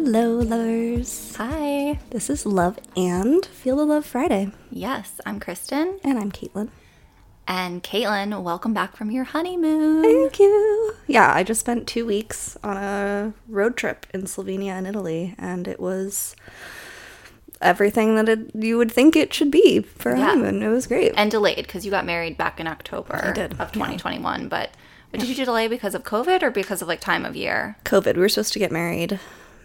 Hello, lovers. Hi. This is Love and Feel the Love Friday. Yes, I'm Kristen. And I'm Caitlin. And Caitlin, welcome back from your honeymoon. Thank you. Yeah, I just spent two weeks on a road trip in Slovenia and Italy, and it was everything that it, you would think it should be for a Yeah. honeymoon. It was great. And delayed because you got married back in October I did, of 2021. But did you delay because of COVID or because of like time of year? COVID, we were supposed to get married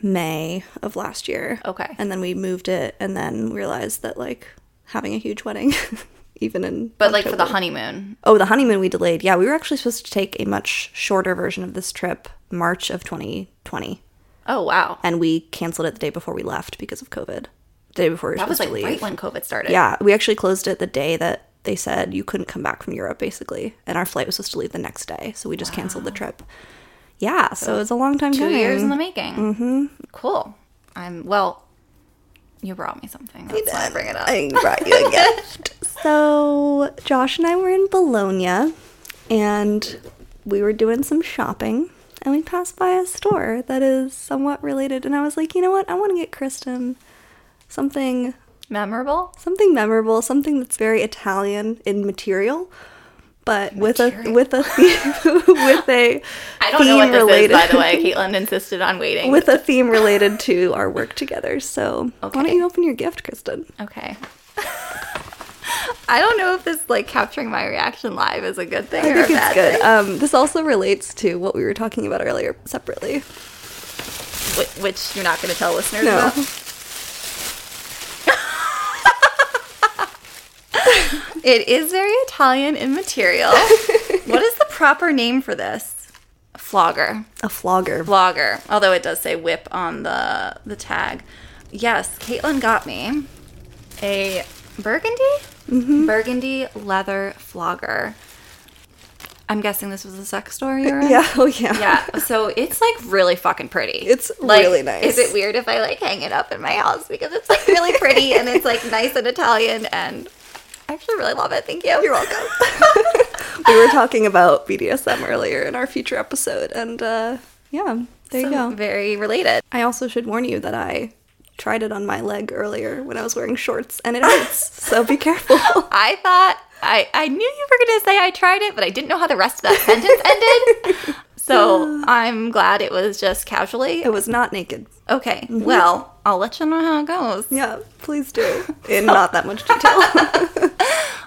May of last year. Okay. And then we moved it and then realized that, like, having a huge wedding, even in. But like for the honeymoon. Oh, the honeymoon we delayed. Yeah, we were actually supposed to take a much shorter version of this trip, March of 2020, Oh, wow. and we canceled it the day before we left because of COVID. The day before we were That was like to leave. right when COVID started. yeah, we actually closed it the day that they said you couldn't come back from Europe, basically, and our flight was supposed to leave the next day, so we just canceled the trip. Yeah, so, it's a long time Two coming. years in the making. Mm-hmm. Cool. I'm, well, you brought me something. That's why I bring it up. I brought you a gift. So Josh and I were in Bologna, and we were doing some shopping, and we passed by a store that is somewhat related. And I was like, you know what? I want to get Kristen something, Memorable? something memorable, something that's very Italian in material, but with a with a theme, with a I don't know what this related is, by the way. Caitlin insisted on waiting. with a theme related to our work together. So why don't you open your gift, Kristen? Okay. I don't know if this like capturing my reaction live is a good thing I or think a it's bad good. Um, this also relates to what we were talking about earlier separately. Wh- which you're not going to tell listeners No. about. It is very Italian in material. what is the proper name for this? Flogger. A flogger. Vlogger. Although it does say whip on the the tag. Yes, Caitlin got me a burgundy Mm-hmm. burgundy leather flogger. I'm guessing this was a sex store you were in? Yeah, oh yeah. Yeah, so it's like really fucking pretty. It's like, really nice. Is it weird if I like hang it up in my house because it's like really pretty and it's like nice and Italian and I actually really love it. Thank you. You're welcome. we were talking about BDSM earlier in our future episode, and uh, yeah, there you go. Very related. I also should warn you that I tried it on my leg earlier when I was wearing shorts, and it hurts. so be careful. I thought I I knew you were gonna say I tried it, but I didn't know how the rest of that sentence ended. So I'm glad it was just casually. it was not naked. Okay, well I'll let you know how it goes. Yeah, please do. In not that much detail.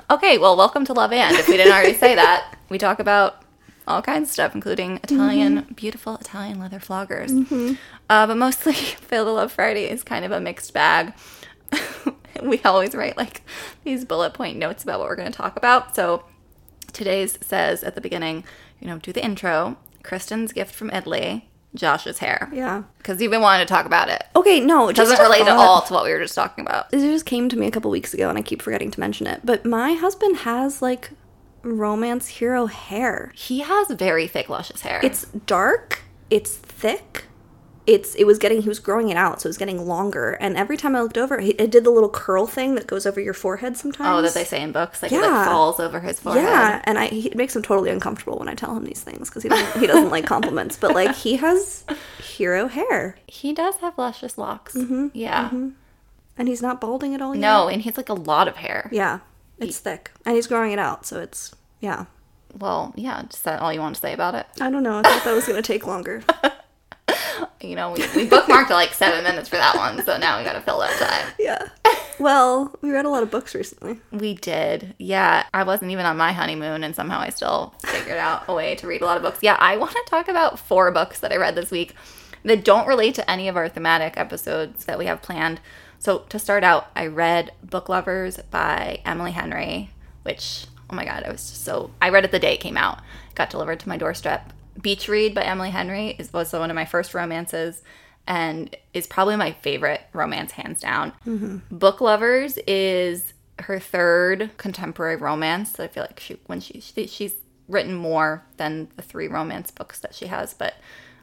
Okay, well, welcome to Love and. If we didn't already say that, we talk about all kinds of stuff, including Italian, beautiful Italian leather floggers. Uh, but mostly, Feel the Love Friday is kind of a mixed bag. we always write like these bullet point notes about what we're going to talk about. So today's says at the beginning, you know, do the intro, Kristen's gift from Italy, Josh's hair. yeah. Because you've been wanting to talk about it. Okay, no, It doesn't relate at all to what we were just talking about. It just came to me a couple weeks ago, and I keep forgetting to mention it. But my husband has like romance hero hair. He has very thick, luscious hair. It's dark. It's thick. It's it was getting he was growing it out, so it was getting longer. And every time I looked over, it, it did the little curl thing that goes over your forehead sometimes. Oh, that they say in books, like it Yeah. like falls over his forehead. Yeah, and I he, it makes him totally uncomfortable when I tell him these things because he doesn't he doesn't like compliments. But like he has hero hair, He does have luscious locks. Mm-hmm, yeah. and he's not balding at all. Yet. No, and he's like a lot of hair. Yeah, it's thick, and he's growing it out, so it's yeah. Well, yeah. Is that all you want to say about it? I don't know. I thought that was gonna take longer. You know, we, we bookmarked like seven minutes for that one, so now we got to fill that time. yeah. Well, we read a lot of books recently. We did. Yeah. I wasn't even on my honeymoon, and somehow I still figured out a way to read a lot of books. Yeah. I want to talk about four books that I read this week that don't relate to any of our thematic episodes that we have planned. So, to start out, I read Book Lovers by Emily Henry, which, oh my God, I was just so. I read it the day it came out, got delivered to my doorstep. Beach Read by Emily Henry is was one of my first romances and is probably my favorite romance hands down. Mm-hmm. Book Lovers is her third contemporary romance. I feel like she when she, she she's written more than the three romance books that she has, but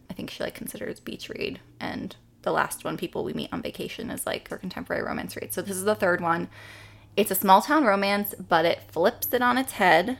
I think she like considers Beach Read and the last one, People We Meet on Vacation, is like her contemporary romance read. So this is the third one. It's a small town romance, but it flips it on its head.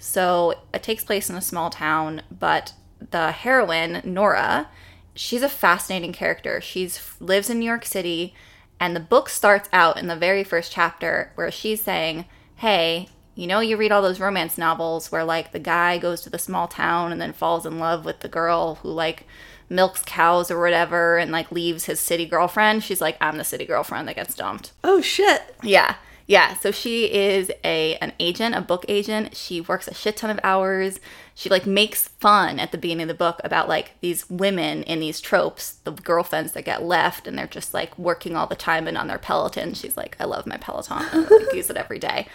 So it takes place in a small town, but the heroine, Nora, she's a fascinating character. She's lives in New York City, and the book starts out in the very first chapter where she's saying, "Hey, you know, you read all those romance novels where like the guy goes to the small town and then falls in love with the girl who like milks cows or whatever and like leaves his city girlfriend. She's like, I'm the city girlfriend that gets dumped. Oh shit. Yeah. Yeah, so she is a an agent, a book agent. She works a shit ton of hours. She like makes fun at the beginning of the book about like these women in these tropes, the girlfriends that get left and they're just like working all the time and on their Peloton. She's like, I love my Peloton. I like, use it every day.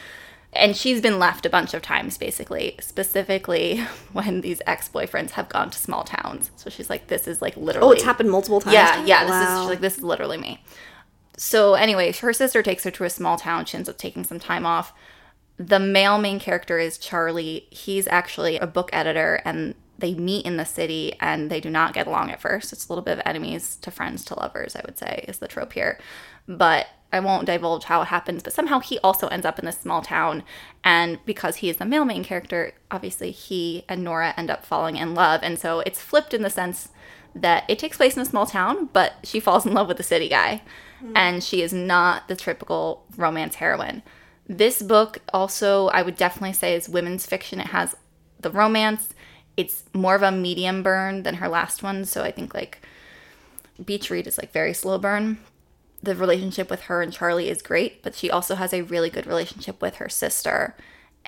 And she's been left a bunch of times basically, specifically when these ex-boyfriends have gone to small towns. So she's like, this is like literally Oh, it's happened multiple times. yeah, yeah. This is she's like this is literally me. So anyway, her sister takes her to a small town. She ends up taking some time off. The male main character is Charlie. He's actually a book editor, and they meet in the city, and they do not get along at first. It's a little bit of enemies to friends to lovers, I would say, is the trope here. But I won't divulge how it happens. But somehow he also ends up in this small town, and because he is the male main character, obviously he and Nora end up falling in love, and so it's flipped in the sense that it takes place in a small town, but she falls in love with the city guy. Mm. And she is not the typical romance heroine. This book also, I would definitely say, is women's fiction. It has the romance. It's more of a medium burn than her last one. So I think like Beach Read is like very slow burn. The relationship with her and Charlie is great, but she also has a really good relationship with her sister.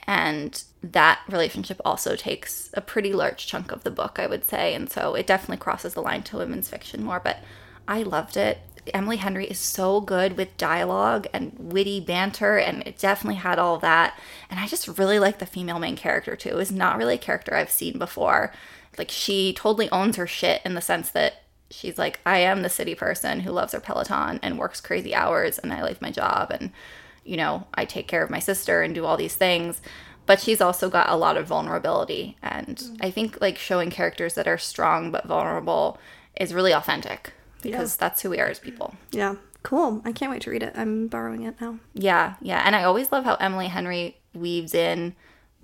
And that relationship also takes a pretty large chunk of the book, I would say. And so it definitely crosses the line to women's fiction more. But I loved it. Emily Henry is so good with dialogue and witty banter, and it definitely had all that. And I just really like the female main character too. It's not really a character I've seen before. Like she totally owns her shit in the sense that she's like, I am the city person who loves her Peloton and works crazy hours, and I like my job, and you know, I take care of my sister and do all these things. But she's also got a lot of vulnerability. And mm. I think like showing characters that are strong but vulnerable is really authentic because that's who we are as people. Yeah. Cool. I can't wait to read it. I'm borrowing it now. Yeah, yeah. And I always love how Emily Henry weaves in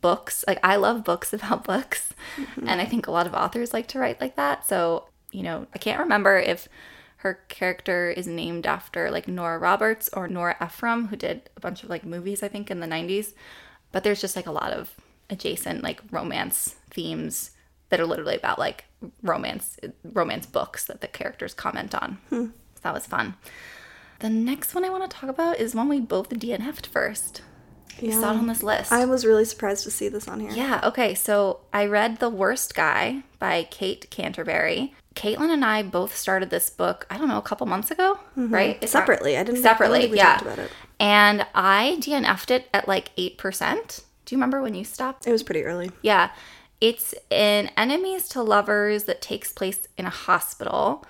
books. Like, I love books about books. Mm-hmm. And I think a lot of authors like to write like that. So, you know, I can't remember if her character is named after like Nora Roberts or Nora Ephron, who did a bunch of like movies, I think, in the 90s. But there's just like a lot of adjacent like romance themes that are literally about like romance romance books that the characters comment on. Hmm. So that was fun. The next one I want to talk about is one we both DNF'd first. We saw it on this list. I was really surprised to see this on here. yeah, okay. So I read The Worst Guy by Kate Canterbary. Caitlin and I both started this book, I don't know, a couple months ago, mm-hmm. right? It's Separately. I didn't Separately, think we yeah. talked about it. And I DNF'd it at like 8%. Do you remember when you stopped? It was pretty early. Yeah. It's an enemies to lovers that takes place in a hospital.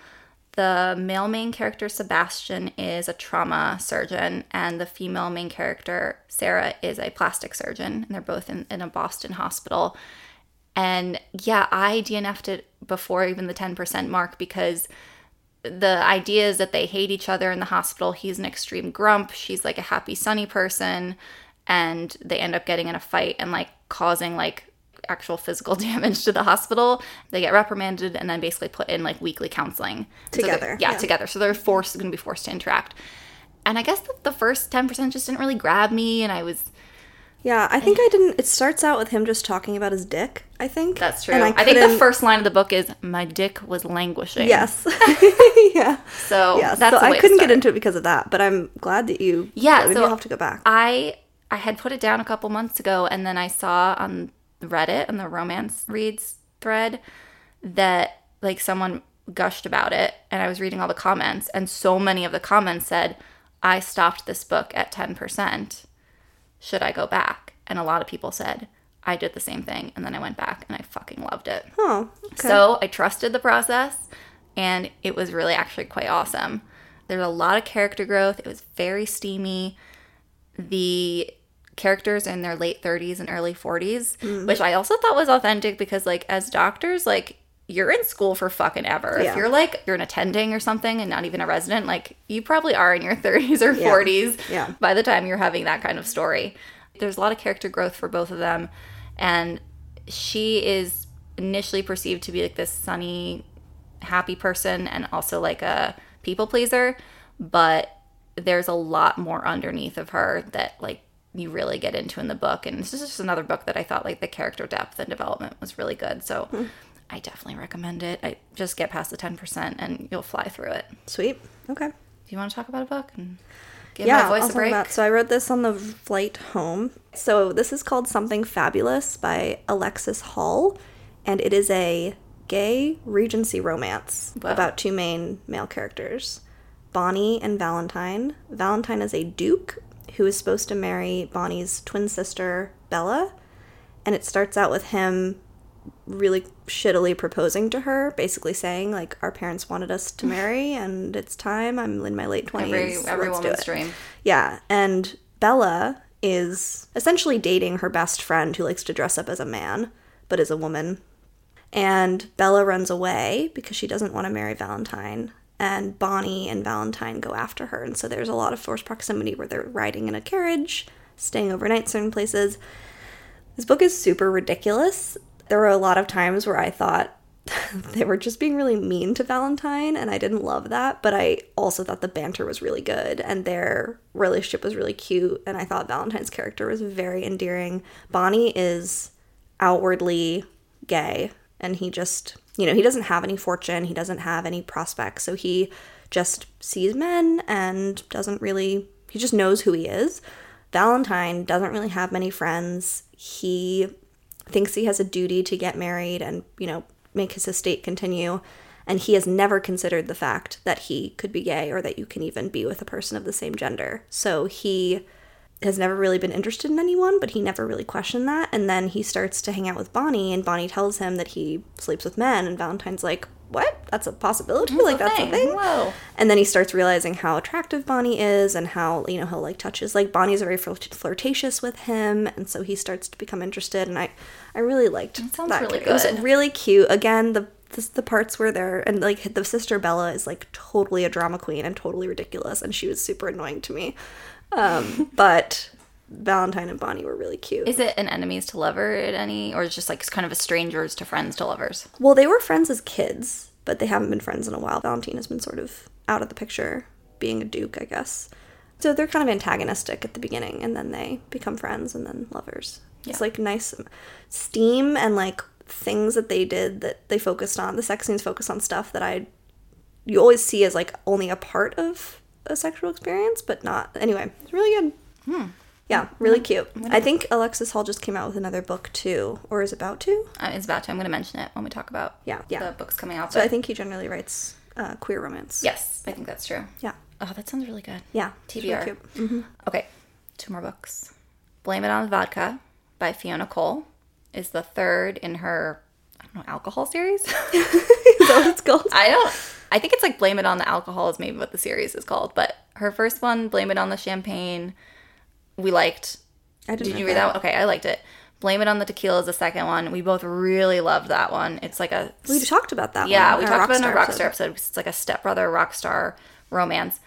The male main character, Sebastian, is a trauma surgeon, and the female main character, Sarah, is a plastic surgeon. And they're both in, in a Boston hospital. And yeah, I DNF'd it before even the 10% mark because the idea is that they hate each other in the hospital. He's an extreme grump. She's like a happy, sunny person. And they end up getting in a fight and like causing like actual physical damage to the hospital. They get reprimanded and then basically put in like weekly counseling. So Together, yeah, yeah. together. So they're forced, going to be forced to interact. And I guess the, the first 10% just didn't really grab me. And I was, Yeah, I think I didn't. It starts out with him just talking about his dick, I think. that's true. And I, think the first line of the book is, My dick was languishing. Yes. yeah. So Yeah. that's so the way I couldn't get into it because of that, but I'm glad that you. Yeah, so I'll have to go back. I I had put it down a couple months ago, and then I saw on Reddit and the romance reads thread that like someone gushed about it, and I was reading all the comments, and so many of the comments said, "I stopped this book at ten percent. Should I go back?" And a lot of people said, "I did the same thing," and then I went back, and I fucking loved it. oh. Okay. So I trusted the process and it was really actually quite awesome. There's a lot of character growth. It was very steamy. The characters in their late 30s and early 40s, mm-hmm. which I also thought was authentic because like as doctors, like you're in school for fucking ever. If you're like you're an attending or something and not even a resident, like you probably are in your 30s or Yeah. 40s Yeah. by the time you're having that kind of story. There's a lot of character growth for both of them. And she is initially perceived to be like this sunny, happy person and also like a people pleaser, but there's a lot more underneath of her that like you really get into in the book. And this is just another book that I thought like the character depth and development was really good. So hmm. I definitely recommend it. I just get past the 10% and you'll fly through it. Sweet. Okay. Do you want to talk about a book and give yeah, my voice I'll a talk break? about- so I wrote this on the flight home. So this is called Something Fabulous by Alexis Hall, and it is a gay Regency romance Wow. about two main male characters, Bonnie and Valentine. Valentine is a duke who is supposed to marry Bonnie's twin sister Bella, and it starts out with him really shittily proposing to her, basically saying like our parents wanted us to marry and it's time. I'm in my late 20s. Every, every woman's dream. Yeah, and Bella is essentially dating her best friend who likes to dress up as a man, but is a woman. And Bella runs away because she doesn't want to marry Valentine. And Bonnie and Valentine go after her. And so there's a lot of forced proximity where they're riding in a carriage, staying overnight certain places. This book is super ridiculous. There were a lot of times where I thought they were just being really mean to Valentine, and I didn't love that. But I also thought the banter was really good, and their relationship was really cute. And I thought Valentine's character was very endearing. Bonnie is outwardly gay, and he just, you know, he doesn't have any fortune, he doesn't have any prospects, so he just sees men and doesn't really, he just knows who he is. Valentine doesn't really have many friends. He thinks he has a duty to get married and, you know, make his estate continue. And he has never considered the fact that he could be gay or that you can even be with a person of the same gender. So he has never really been interested in anyone, but he never really questioned that. And then he starts to hang out with Bonnie, and Bonnie tells him that he sleeps with men. And Valentine's like, What? That's a possibility? like, that's a thing? Whoa. And then he starts realizing how attractive Bonnie is and how, you know, he'll like touches. Like, Bonnie's very flirt- flirtatious with him. And so he starts to become interested. And I, I really liked that. sounds really good. It was really cute. Again, the, the, the parts where they're, and like the sister Bella is like totally a drama queen and totally ridiculous. And she was super annoying to me. Um, but Valentine and Bonnie were really cute. Is it an enemies to lover at any, or is just like kind of a strangers to friends to lovers? Well, they were friends as kids, but they haven't been friends in a while. Valentine has been sort of out of the picture, being a duke, I guess. So they're kind of antagonistic at the beginning, and then they become friends and then lovers. It's like nice steam and like things that they did that they focused on. The sex scenes focus on stuff that I you always see as like only a part of a sexual experience, but not. Anyway, it's really good. Yeah, really cute. I think Alexis Hall just came out with another book too, or is about to. Uh, it's about to. I'm going to mention it when we talk about Yeah, yeah. the books coming out. So I think he generally writes uh, queer romance. yes, I think that's true. Yeah. Oh, that sounds really good. Yeah. really TBR. cute. Mhm. Okay, two more books. Blame It on the Vodka by Fiona Cole is the third in her, I don't know, alcohol series. Is that what it's called? I don't. I think it's like Blame It on the Alcohol is maybe what the series is called. But her first one, Blame It on the Champagne, we liked. I didn't Did you read that one? Okay, I liked it. Blame It on the Tequila is the second one. We both really loved that one. It's like a We talked about that yeah, we talked about it in a Rockstar Rockstar episode. It's like a stepbrother rockstar romance.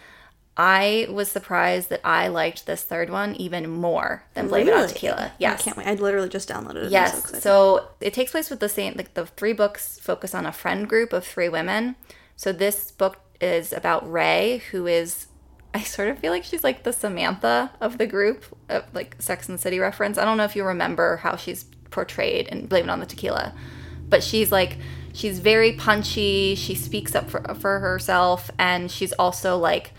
I was surprised that I liked this third one even more than Blame It on Tequila. Yes. I can't wait. I literally just downloaded it. So Yes. So it takes place with the same like the three books focus on a friend group of three women. So this book is about Ray, who is I sort of feel like she's like the Samantha of the group, of like Sex and the City reference. I don't know if you remember how she's portrayed and Blame It on the Tequila, but she's like she's very punchy. She speaks up for for herself, and she's also like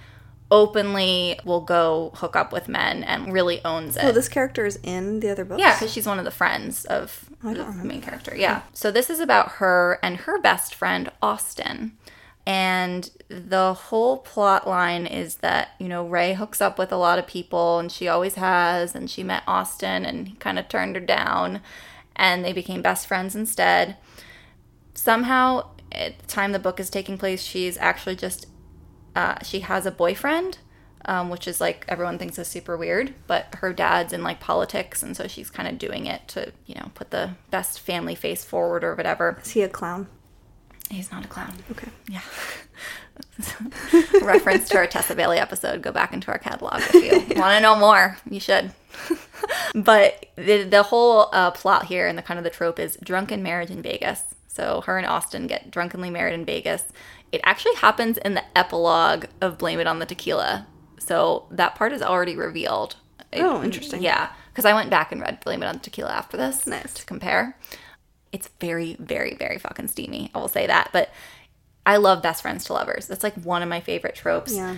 openly will go hook up with men and really owns oh, it. Oh, this character is in the other books. Yeah, because she's one of the friends of I the main character. Yeah. So this is about her and her best friend, Austin. And the whole plot line is that, you know, Ray hooks up with a lot of people and she always has. And she met Austin and he kind of turned her down. And they became best friends instead. Somehow, at the time the book is taking place, she's actually just uh, she has a boyfriend, um, which is like everyone thinks is super weird, but her dad's in like politics, and so she's kind of doing it to you know put the best family face forward or whatever. Is he a clown? He's not a clown. Okay. Yeah. Reference to our Tessa Bailey episode. Go back into our catalog if you want to know more. You should. but the, the whole uh, plot here and the kind of the trope is drunken marriage in Vegas. So her and Austin get drunkenly married in Vegas. It actually happens in the epilogue of Blame It on the Tequila. So that part is already revealed. It- Oh, interesting. Yeah, because I went back and read Blame It on the Tequila after this Nice. to compare. It's very, very, very fucking steamy. I will say that. But I love best friends to lovers. That's like one of my favorite tropes. Yeah.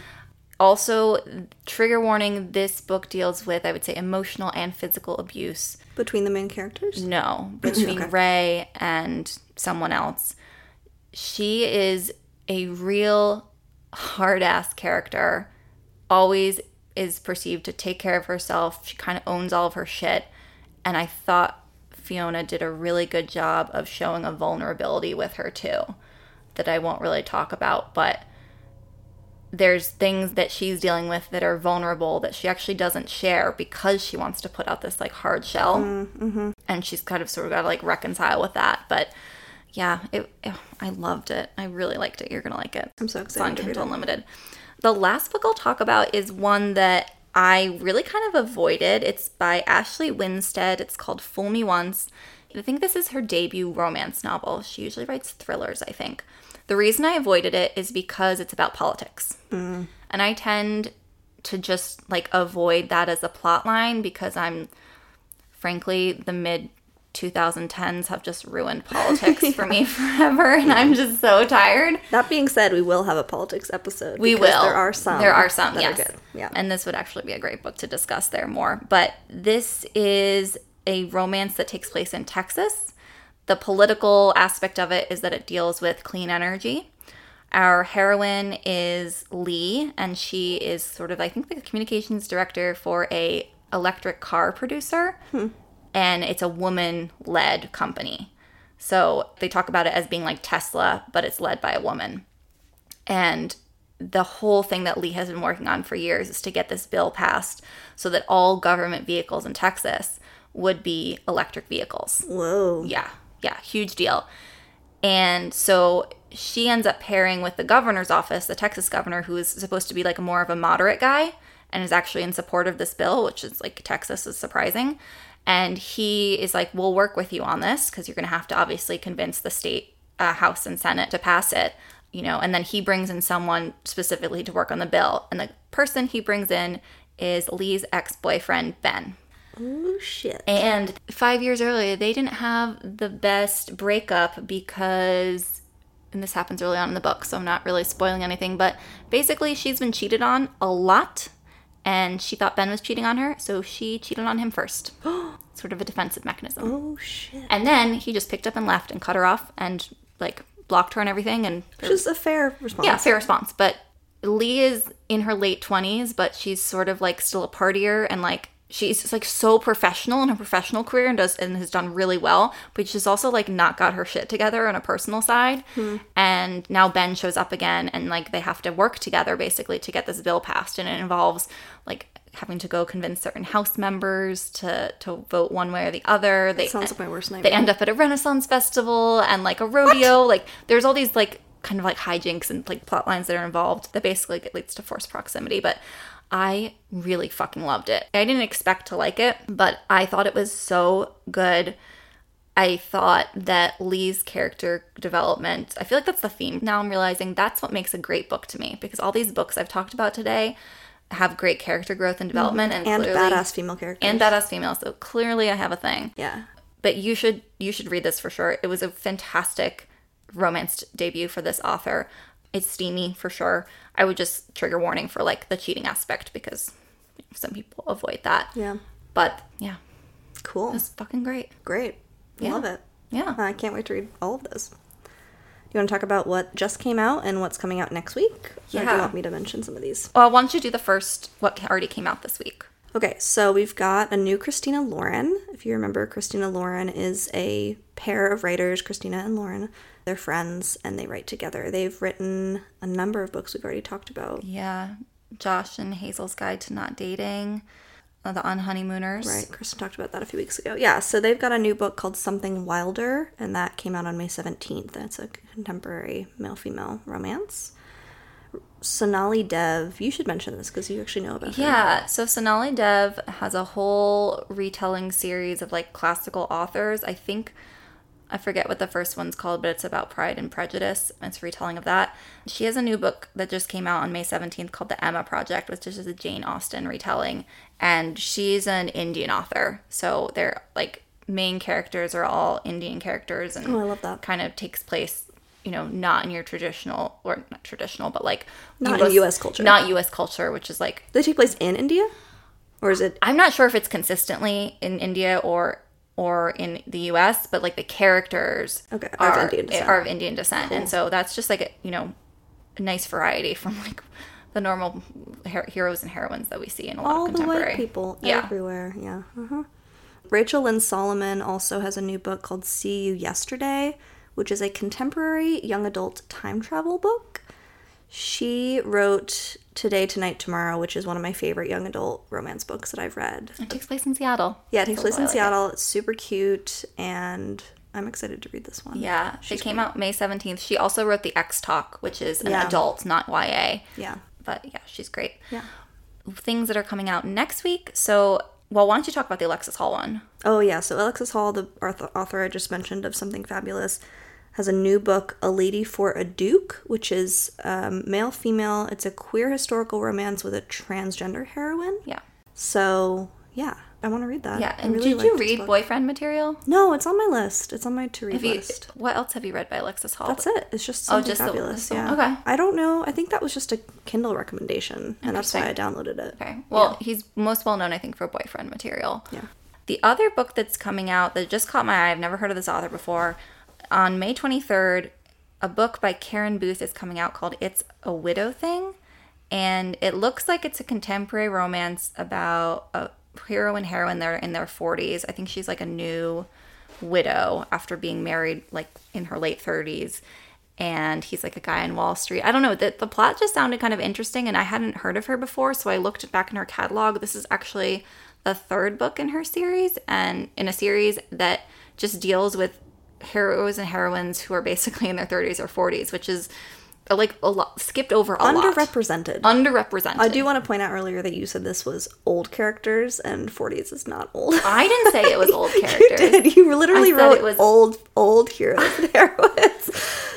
Also, trigger warning this book deals with, I would say, emotional and physical abuse. Between the main characters? No, between Okay. Ray and someone else. She is a real hard ass character. Always is perceived to take care of herself. She kind of owns all of her shit. And I thought Fiona did a really good job of showing a vulnerability with her too that I won't really talk about, but there's things that she's dealing with that are vulnerable that she actually doesn't share because she wants to put out this like hard shell. Mm, mm-hmm. And she's kind of sort of got to like reconcile with that but yeah it, it- i loved it. I really liked it. You're gonna like it. I'm so it's on excited to kindle unlimited. The last book i'll talk about is one that i really kind of avoided. It's by ashley winstead. It's called fool me once. I think this is her debut romance novel. She usually writes thrillers i think. The reason i avoided it is because it's about politics. Mm. And i tend to just like avoid that as a plot line because i'm frankly, the mid 2010s have just ruined politics for me forever, and I'm just so tired. That being said, we will have a politics episode. We will. There are some. There are some. that yes. Are good. Yeah. And this would actually be a great book to discuss there more. But this is a romance that takes place in Texas. The political aspect of it is that it deals with clean energy. Our heroine is Lee, and she is sort of, I think, the communications director for a electric car producer, hmm. And it's a woman-led company. So they talk about it as being like Tesla, but it's led by a woman. And the whole thing that Lee has been working on for years is to get this bill passed so that all government vehicles in Texas would be electric vehicles. Whoa. Yeah, yeah, huge deal. And so she ends up pairing with the governor's office, the Texas governor, who is supposed to be like more of a moderate guy and is actually in support of this bill, which is like Texas is surprising. And he is like, We'll work with you on this because you're going to have to obviously convince the state uh, House and Senate to pass it, you know. And then he brings in someone specifically to work on the bill. And the person he brings in is Lee's ex boyfriend, Ben. Oh shit. And five years earlier, they didn't have the best breakup because, and this happens early on in the book, so I'm not really spoiling anything, but basically, she's been cheated on a lot, and she thought Ben was cheating on her, so she cheated on him first. sort of a defensive mechanism. oh shit. And then he just picked up and left and cut her off and, like, blocked her and everything, and Which is a fair response. yeah, fair response. But Lee is in her late 20s, but she's sort of like still a partier and like she's just like so professional in her professional career and does and has done really well, but she's also like not got her shit together on a personal side. Hmm. And now Ben shows up again and like they have to work together basically to get this bill passed. And it involves like having to go convince certain house members to to vote one way or the other. They Sounds like my worst nightmare they end up at a renaissance festival and like a rodeo. Like there's all these like kind of like hijinks and like plot lines that are involved that basically leads to forced proximity. But i really fucking loved it i didn't expect to like it but i thought it was so good I thought that Lee's character development, I feel like that's the theme. Now I'm realizing that's what makes a great book to me because all these books I've talked about today have great character growth and mm-hmm. development and, and clearly, badass female characters. and badass females. So clearly I have a thing Yeah. but you should you should read this for sure. It was a fantastic romance debut for this author. It's steamy for sure. I would just trigger warning for like the cheating aspect because some people avoid that. Yeah. But yeah, Cool. it's fucking great. Great. Love it. Yeah. I can't wait to read all of those. You want to talk about what just came out and what's coming out next week? Or do Yeah. you want me to mention some of these? Well, why don't you do the first what already came out this week? Okay, so we've got a new Christina Lauren. If you remember, Christina Lauren is a pair of writers, Christina and Lauren. They're friends and they write together. They've written a number of books we've already talked about. Yeah, Josh and Hazel's Guide to Not Dating, uh, the Unhoneymooners. Right, Kristen talked about that a few weeks ago. Yeah, so they've got a new book called Something Wilder, and that came out on May 17th. It's a contemporary male female romance. Sonali Dev. You should mention this because you actually know about her. Yeah, so Sonali Dev has a whole retelling series of like classical authors. I think I forget what the first one's called, but it's about Pride and Prejudice. It's a retelling of that. She has a new book that just came out on May 17th called The Emma Project, which is a Jane Austen retelling. And she's an Indian author. So they're like main characters are all Indian characters and Oh, I love that. kind of takes place, you know, not in your traditional or not traditional, but like Not in US culture. Not US culture, which is like They take place in India, or is it? I'm not sure if it's consistently in India or or in the U.S., but like the characters Okay, are of Indian descent. are of Indian descent, and so that's just like a, you know a nice variety from like the normal her- heroes and heroines that we see in a lot all of the contemporary. white people Yeah. everywhere. Yeah. Uh-huh. Rachel Lynn Solomon also has a new book called See You Yesterday, which is a contemporary young adult time travel book. She wrote Today, Tonight, Tomorrow, which is one of my favorite young adult romance books that I've read. It takes place in Seattle. Yeah, it takes place in like it. Seattle. It's super cute, and I'm excited to read this one. Yeah, she came out May 17th. She also wrote the Ex Talk, which is an Yeah. adult, not YA. Yeah. But yeah, she's great. Yeah. Things that are coming out next week. So, well, why don't you talk about the Alexis Hall one? Oh yeah, so Alexis Hall, the author I just mentioned of Something Fabulous, has a new book, A Lady for a Duke, which is um, male female. It's a queer historical romance with a transgender heroine. Yeah. So yeah, I want to read that. Yeah. And really did you read. Boyfriend material? No, it's on my list. It's on my to read list. what else have you read by Alexis Hall? That's it. It's just Oh, just the- fabulous. the- yeah. okay. I don't know. I think that was just a Kindle recommendation, and that's why I downloaded it. Okay. Well, he's most well known, I think, for boyfriend material. Yeah. The other book that's coming out that just caught my eye, I've never heard of this author before. On May 23rd, a book by Karen Booth is coming out called It's a Widow Thing. And it looks like it's a contemporary romance about a hero and heroine. They're in their 40s. I think she's like a new widow after being married like in her late 30s and he's like a guy on Wall Street. I don't know, the, the plot just sounded kind of interesting and I hadn't heard of her before, so I looked back in her catalog. This is actually the third book in her series and in a series that just deals with heroes and heroines who are basically in their 30s or 40s, which is uh, like a lot skipped over a lot. Underrepresented. Underrepresented. I do want to point out earlier that you said this was old characters, and 40s is not old. I didn't say it was old characters. You did. You literally wrote it was- old, old heroes and heroines,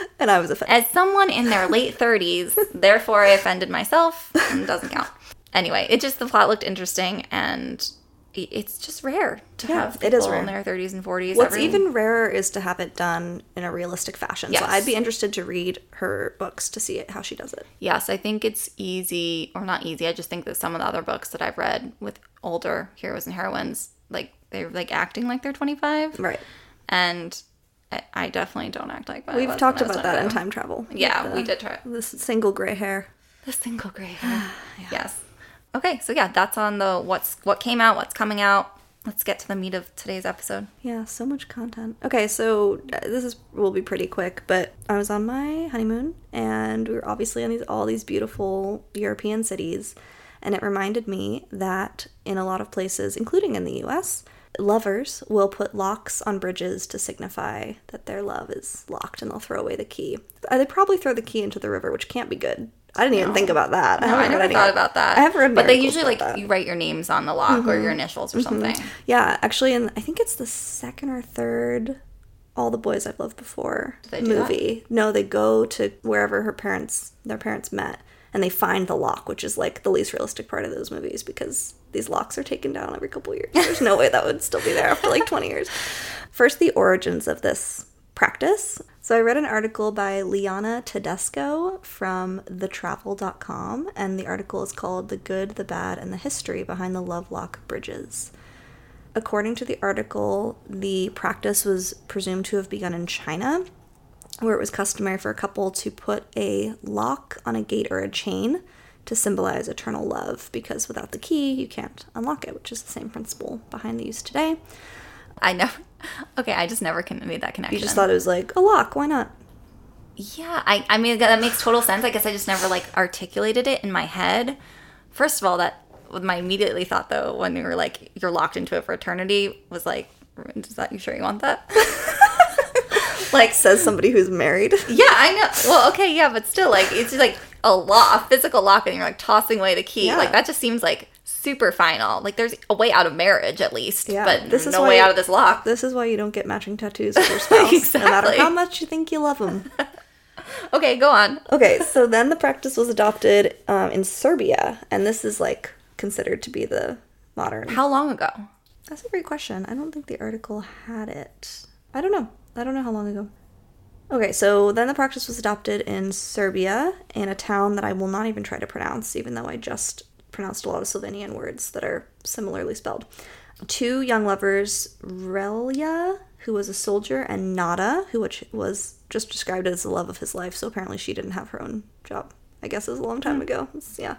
and I was offended. As someone in their late 30s, therefore I offended myself and it doesn't count. Anyway, it just the plot looked interesting and it's just rare to Yeah, have it people is rare. in their 30s and 40s. What's even rarer is to have it done in a realistic fashion. Yes. So I'd be interested to read her books to see it, how she does it. Yes, I think it's easy or not easy. I just think that some of the other books that I've read with older heroes and heroines like they're like acting like they're 25 Right. and I, I definitely don't act like that. We've talked when I was about that in time travel. Yeah, with we did try This single gray hair. The single gray hair. Yes. Okay, so yeah, that's on the what's what came out, what's coming out. Let's get to the meat of today's episode. Yeah, so much content. Okay, so uh, this is will be pretty quick, but I was on my honeymoon and we were obviously on these all these beautiful European cities, and it reminded me that in a lot of places, including in the US, lovers will put locks on bridges to signify that their love is locked and they'll throw away the key. They probably throw the key into the river, which can't be good. I didn't even think about that. No, I haven't read never thought about that. I have read but they usually like that. you write your names on the lock or your mm-hmm. initials or mm-hmm. something. Yeah, actually, in I think it's the second or third All the Boys I've Loved Before do that? movie. No, they go to wherever her parents, their parents met, and they find the lock, which is like the least realistic part of those movies because these locks are taken down every couple years. There's no way that would still be there after like 20 years. First, the origins of this practice. So I read an article by Liana Tedesco from thetravel.com, and the article is called The Good, the Bad, and the History Behind the Love Lock Bridges. According to the article, the practice was presumed to have begun in China, where it was customary for a couple to put a lock on a gate or a chain to symbolize eternal love, because without the key, you can't unlock it, which is the same principle behind the use today. I never. Okay, I just never con- made that connection. You just thought it was like a lock, why not? Yeah, I, I mean that makes total sense. I guess I just never like articulated it in my head. First of all, that my immediately thought though when you were like you're locked into it for eternity was like, is that you sure you want that? like Says somebody who's married. yeah, I know. Well, okay, yeah, but still, like it's just like a lock, a physical lock, and you're like tossing away the key. Yeah. Like that just seems like super final. Like there's a way out of marriage at least, Yeah, but this is no why- way out of this lock. This is why you don't get matching tattoos for your spouse, no matter how much you think you love them. Okay, go on. Okay, so then the practice was adopted um, in Serbia, and this is like considered to be the modern. How long ago? That's a great question. I don't think the article had it. I don't know. I don't know how long ago. Okay, so then the practice was adopted in Serbia, in a town that I will not even try to pronounce, even though I just pronounced a lot of Slovenian words that are similarly spelled. Two young lovers, Relja, who was a soldier, and Nada, who which was just described as the love of his life. So apparently she didn't have her own job. I guess it was a long time hmm. ago. It's- yeah.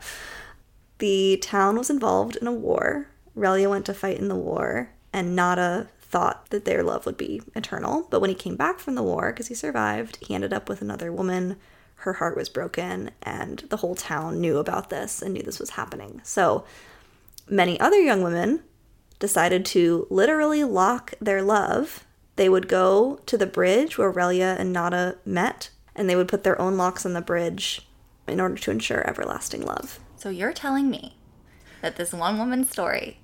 The town was involved in a war. Relja went to fight in the war, and Nada thought that their love would be eternal. But when he came back from the war, because he survived, he ended up with another woman. Her heart was broken, and the whole town knew about this and knew this was happening. So many other young women decided to literally lock their love. They would go to the bridge where Relja and Nada met, and they would put their own locks on the bridge in order to ensure everlasting love. So you're telling me that this one woman's story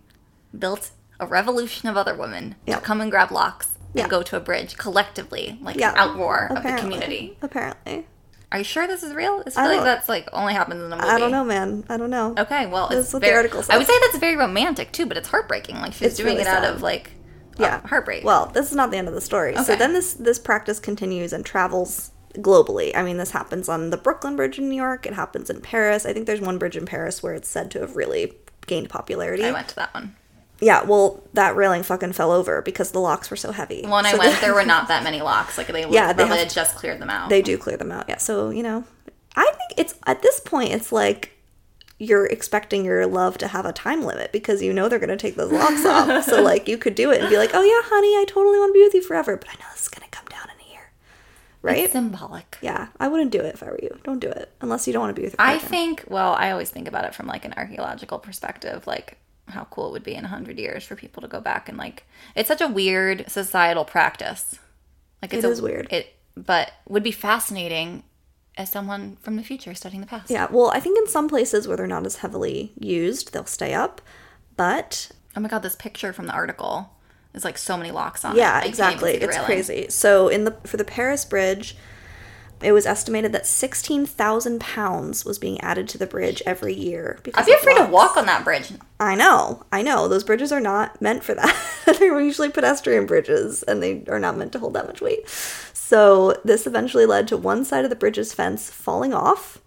built a revolution of other women Yeah. to come and grab locks and go to a bridge collectively, like Yeah. an outroar of the community. Apparently. Are you sure this is real? I I like that's like only happens in a movie. I don't know, man. I don't know. Okay, well, That's it's what the very, article I would say that's very romantic too, but it's heartbreaking. Like she's It's doing really it out of like Yeah. yeah heartbreak. Well, this is not the end of the story. So then this this practice continues and travels globally. I mean, this happens on the Brooklyn Bridge in New York. It happens in Paris. I think there's one bridge in Paris where it's said to have really gained popularity. I went to that one. Yeah, well, that railing fucking fell over because the locks were so heavy. When I went, there were not that many locks. Like they, Yeah, they they have had just cleared them out. they do clear them out. Yeah, so you know, I think it's at this point it's like you're expecting your love to have a time limit because you know they're gonna take those locks off. So like you could do it and be like, oh yeah, honey, I totally want to be with you forever, but I know this is gonna come down in a year, right? It's symbolic. yeah, I wouldn't do it if I were you. Don't do it unless you don't want to be with your I partner. think, well, I always think about it from like an archaeological perspective, like how cool it would be in 100 years for people to go back and like, it's such a weird societal practice. Like, it's It a- weird. It, but would be fascinating as someone from the future studying the past. Yeah, well, I think in some places where they're not as heavily used, they'll stay up, but Oh my god, this picture from the article is like so many locks on it. Yeah, I can't exactly. It's railing. crazy. So in the for the Paris Bridge, it was estimated that sixteen thousand pounds was being added to the bridge every year. Because I'd be afraid to walk on that bridge. I know, I know. Those bridges are not meant for that. They're usually pedestrian bridges, and they are not meant to hold that much weight. So this eventually led to one side of the bridge's fence falling off.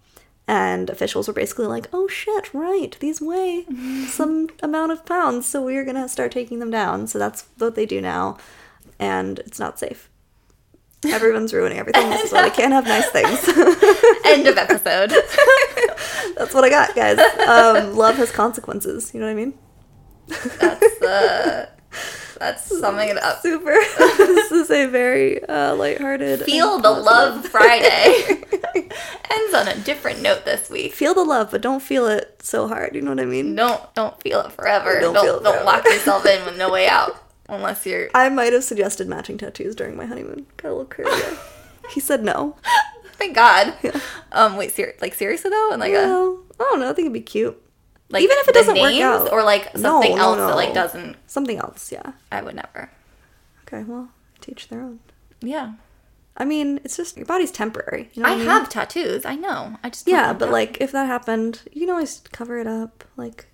And officials were basically like, oh shit, right, these weigh some amount of pounds, so we're gonna start taking them down. So that's what they do now. And it's not safe. Everyone's ruining everything. This is why they can't have nice things. End of episode. that's what I got, guys. Um, love has consequences. You know what I mean? that's, uh, that's summing it up. Super. this is a very uh, lighthearted. Feel the positive- love Friday. Ends on a different note this week. Feel the love, but don't feel it so hard. You know what I mean? Don't don't feel it forever. Don't Don't don't, forever. lock yourself in with no way out. Unless you're I might have suggested matching tattoos during my honeymoon. Got a little crazy. he said no. thank God. Yeah. Um wait, ser- like seriously though? And like a Well, I don't know. I think it'd be cute. like even if it doesn't work out. or like something no, else no. that like doesn't Something else, yeah. I would never. Okay, well, teach their own. Yeah. I mean, it's just your body's temporary. You know I I mean? have tattoos. I know. I just Yeah, but that. like if that happened, you can always cover it up. Like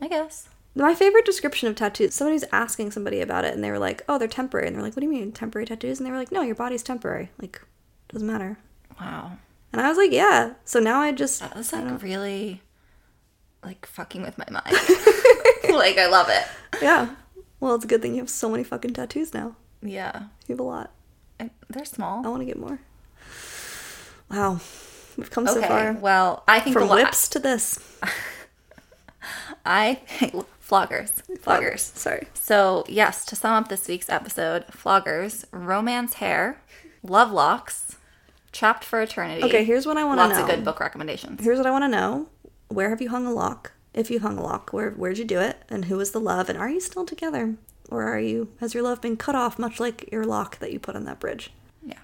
I guess. My favorite description of tattoos. Somebody was asking somebody about it, and they were like, "Oh, they're temporary." And they're like, "What do you mean temporary tattoos?" And they were like, "No, your body's temporary. Like, it doesn't matter." Wow. And I was like, "Yeah." So now I just That was like really like fucking with my mind. like I love it. yeah. Well, it's a good thing you have so many fucking tattoos now. Yeah. You have a lot. And they're small. I want to get more. Wow, we've come so okay. far Well, I think from the lo- whips to this. I think floggers. Floggers. Sorry. So, yes, to sum up this week's episode, floggers, romance hair, love locks, trapped for eternity. Okay, here's what I want to know. Lots of good book recommendations. Here's what I want to know. Where have you hung a lock? If you hung a lock, where where'd you do it? And who was the love? And are you still together? Or are you has your love been cut off much like your lock that you put on that bridge? Yeah.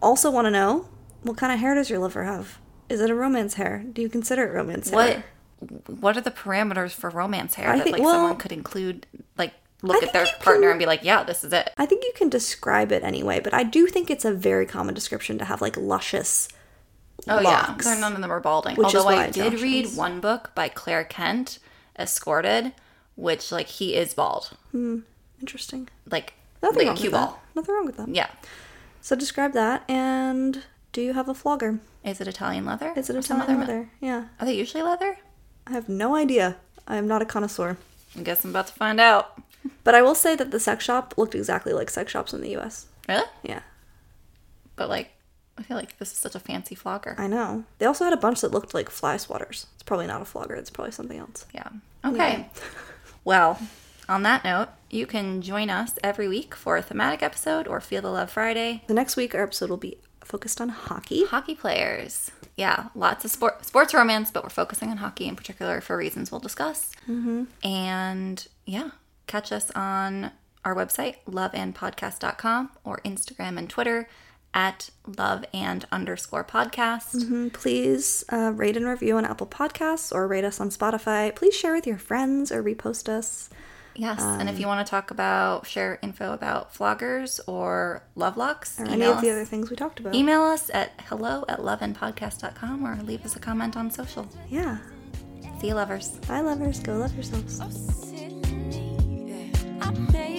Also want to know what kind of hair does your lover have? Is it a romance hair? Do you consider it romance What hair? what are the parameters for romance hair I that think- like well- someone could include like look at their partner can- and be like, yeah, this is it. I think you can describe it anyway, but I do think it's a very common description to have like luscious Oh locks. yeah, none of them are balding. Which is Although I did read one book by Claire Kent, Escorted, which like he is bald, hmm, Interesting. like Nothing like wrong a cue with that. Nothing wrong with that. Yeah. So describe that, and do you have a flogger? Is it Italian leather? Is it Or a some Italian other ma- leather? Yeah. Are they usually leather? I have no idea. I am not a connoisseur. I guess I'm about to find out. But I will say that the sex shop looked exactly like sex shops in the US. Really? Yeah. But like, I feel like this is such a fancy flogger. I know. They also had a bunch that looked like fly swatters. It's probably not a flogger, it's probably something else. Yeah. Okay. Well, on that note, you can join us every week for a thematic episode or Feel the Love Friday. The next week, our episode will be focused on hockey. Hockey players. Yeah, lots of sport, sports romance, but we're focusing on hockey in particular for reasons we'll discuss. Mm-hmm. And yeah, catch us on our website, loveandpodcast.com, or Instagram and Twitter at love and underscore podcast. Mm, Please uh, rate and review on Apple Podcasts or rate us on Spotify. Please share with your friends or repost us. Yes, and Um, if you want to talk about, share info about floggers or love locks, Or any of the us. other things we talked about. Email us at hello at loveandpodcast.com or leave us a comment on social. yeah. See you, lovers. Bye, lovers. Go love yourselves. I made